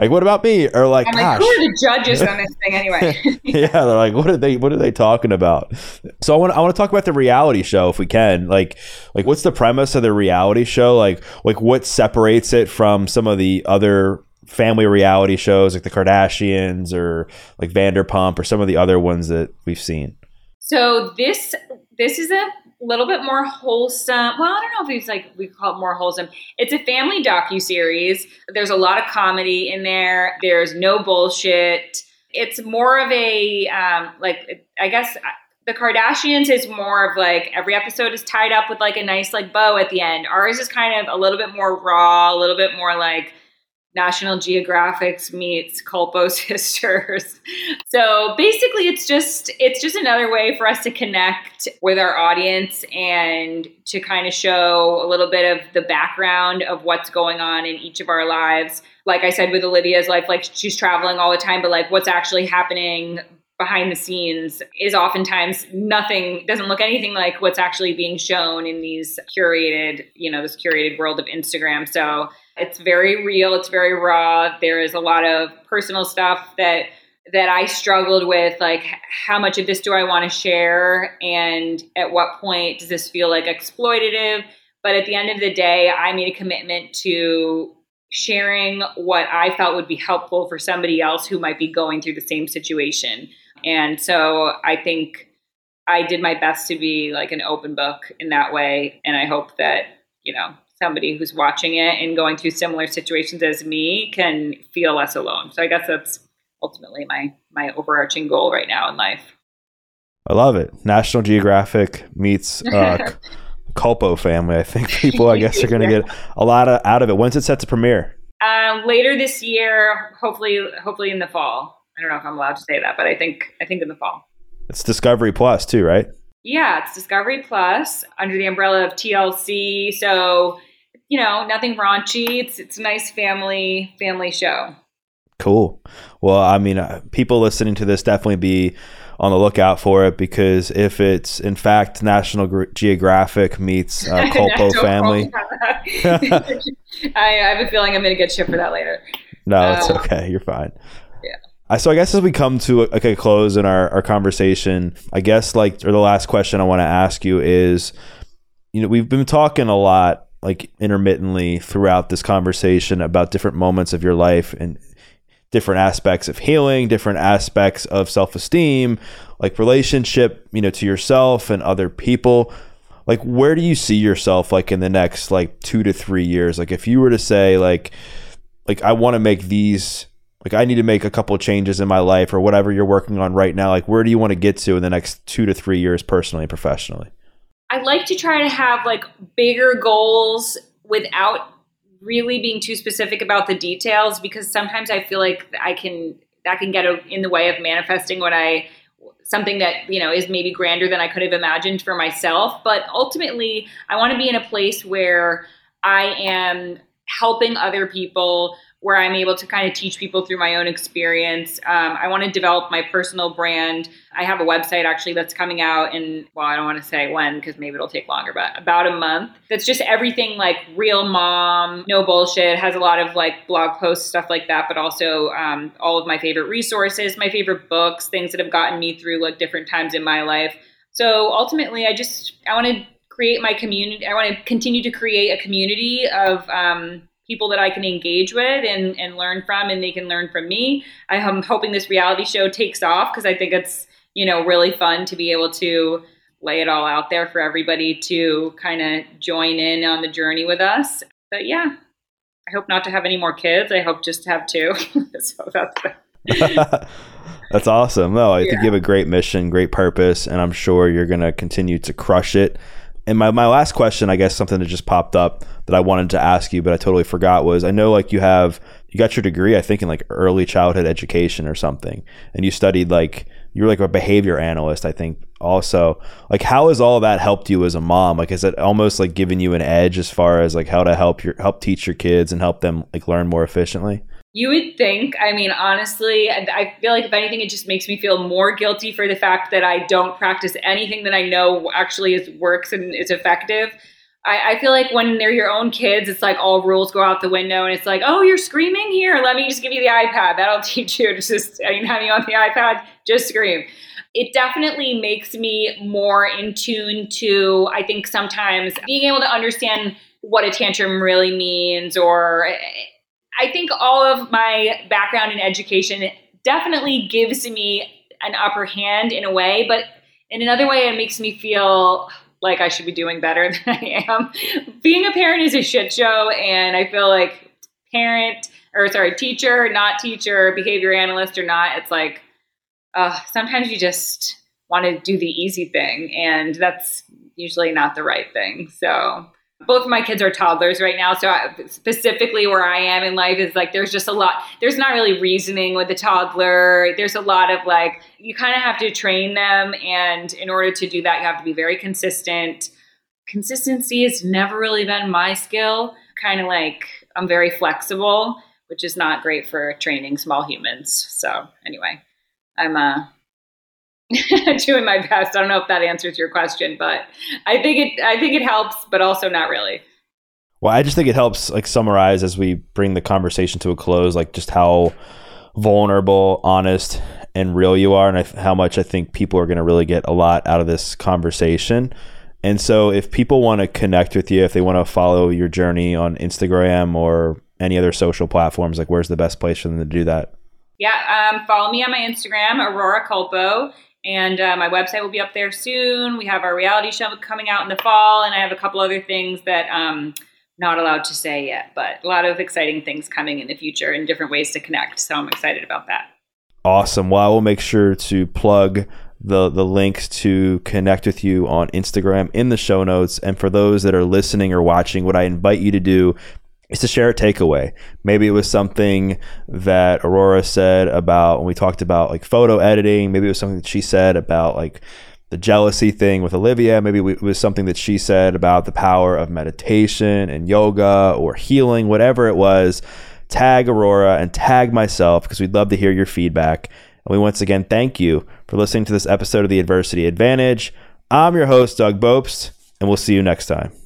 like what about me? Or like, I'm like who are the judges on this thing anyway? [laughs] Yeah they're like what are they what are they talking about? So i want i want to talk about the reality show if we can. Like like what's the premise of the reality show? Like like what separates it from some of the other family reality shows like the kardashians or like vanderpump or some of the other ones that we've seen? So this this is a little bit more wholesome. Well, I don't know if it's like we call it more wholesome. It's a family docu series. There's a lot of comedy in there. There's no bullshit. It's more of a um, like I guess uh, the Kardashians is more of like every episode is tied up with like a nice like bow at the end. Ours is kind of a little bit more raw, a little bit more like National Geographic meets Culpo [laughs] Sisters. So basically it's just it's just another way for us to connect with our audience and to kind of show a little bit of the background of what's going on in each of our lives. Like I said with Olivia's life like she's traveling all the time but like what's actually happening behind the scenes is oftentimes nothing doesn't look anything like what's actually being shown in these curated, you know, this curated world of Instagram. So it's very real, it's very raw. There is a lot of personal stuff that that I struggled with like how much of this do I want to share and at what point does this feel like exploitative? But at the end of the day, I made a commitment to sharing what I felt would be helpful for somebody else who might be going through the same situation. And so I think I did my best to be like an open book in that way. And I hope that, you know, somebody who's watching it and going through similar situations as me can feel less alone. So I guess that's ultimately my my overarching goal right now in life. I love it. National Geographic meets uh, [laughs] Culpo family. I think people, I guess, are going to get a lot of, out of it. When's it set to premiere? Um, later this year, hopefully, hopefully in the fall. I don't know if I'm allowed to say that, but I think I think in the fall. It's Discovery Plus too, right? Yeah, it's Discovery Plus under the umbrella of TLC. So you know, nothing raunchy. It's it's a nice family family show. Cool. Well, I mean, uh, people listening to this definitely be on the lookout for it because if it's in fact National Geographic meets uh, [laughs] Culpo family, [laughs] I, I, have a feeling I'm going to get shit for that later. No, it's uh, okay. You're fine. Yeah. So I guess as we come to a, like a close in our, our conversation, I guess like or the last question I want to ask you is, you know, we've been talking a lot like intermittently throughout this conversation about different moments of your life and different aspects of healing, different aspects of self-esteem, like relationship, you know, to yourself and other people. Like where do you see yourself like in the next like 2 to 3 years? Like if you were to say like like I want to make these like I need to make a couple changes in my life or whatever you're working on right now, like where do you want to get to in the next 2 to 3 years personally and professionally? I like to try to have like bigger goals without really being too specific about the details because sometimes I feel like I can that can get in the way of manifesting what I something that you know is maybe grander than I could have imagined for myself. But ultimately I want to be in a place where I am helping other people where I'm able to kind of teach people through my own experience. Um, I want to develop my personal brand. I have a website actually that's coming out in, well, I don't want to say when because maybe it'll take longer, but about a month. That's just everything like real mom, no bullshit. Has a lot of like blog posts, stuff like that, but also um, all of my favorite resources, my favorite books, things that have gotten me through like different times in my life. So ultimately, I just, I want to create my community. I want to continue to create a community of, um, people that I can engage with and, and learn from, and they can learn from me. I'm hoping this reality show takes off because I think it's, you know, really fun to be able to lay it all out there for everybody to kind of join in on the journey with us. But yeah, I hope not to have any more kids. I hope just to have two. so [laughs] that's [laughs] That's awesome. No, I yeah. think you have a great mission, great purpose, and I'm sure you're going to continue to crush it. And my, my last question, I guess something that just popped up that I wanted to ask you, but I totally forgot was I know like you have, you got your degree, I think in like early childhood education or something, and you studied like you're like a behavior analyst, I think also. Like how has all that helped you as a mom? Like is it almost like giving you an edge as far as like how to help your help teach your kids and help them like learn more efficiently? You would think, I mean, honestly, I feel like if anything, it just makes me feel more guilty for the fact that I don't practice anything that I know actually is works and is effective. I, I, feel like when they're your own kids, it's like all rules go out the window, and it's like, oh, you're screaming here. Let me just give you the iPad. That'll [laughs] teach you to just anytime you on the iPad, just scream. It definitely makes me more in tune to, I think, sometimes being able to understand what a tantrum really means, or I think all of my background in education definitely gives me an upper hand in a way, but in another way, it makes me feel like I should be doing better [laughs] than I am. Being a parent is a shit show, and I feel like parent or sorry, teacher, not teacher, behavior analyst or not, it's like uh, sometimes you just want to do the easy thing, and that's usually not the right thing. So both of my kids are toddlers right now so I, specifically where i am in life is like there's just a lot there's not really reasoning with a toddler. There's a lot of like you kind of have to train them and in order to do that you have to be very consistent. Consistency has never really been my skill. Kind of like i'm very flexible which is not great for training small humans. So anyway i'm uh [laughs] doing my best. I don't know if that answers your question, but I think it I think it helps, but also not really. Well, I just think it helps like summarize as we bring the conversation to a close, like just how vulnerable, honest, and real you are, and I, how much I think people are going to really get a lot out of this conversation. And so, if people want to connect with you, if they want to follow your journey on Instagram or any other social platforms, like where's the best place for them to do that? Yeah, um, follow me on my Instagram, Aurora Culpo. And uh, my website will be up there soon. We have our reality show coming out in the fall, and I have a couple other things that um, not allowed to say yet, but a lot of exciting things coming in the future and different ways to connect. So I'm excited about that. Awesome. Well, I will make sure to plug the the links to connect with you on Instagram in the show notes. And for those that are listening or watching, what I invite you to do is to share a takeaway. Maybe it was something that Aurora said about when we talked about like photo editing. Maybe it was something that she said about like the jealousy thing with Olivia. Maybe it was something that she said about the power of meditation and yoga or healing, whatever it was. Tag Aurora and tag myself because we'd love to hear your feedback. And we once again thank you for listening to this episode of The Adversity Advantage. I'm your host, Doug Bopst, and we'll see you next time.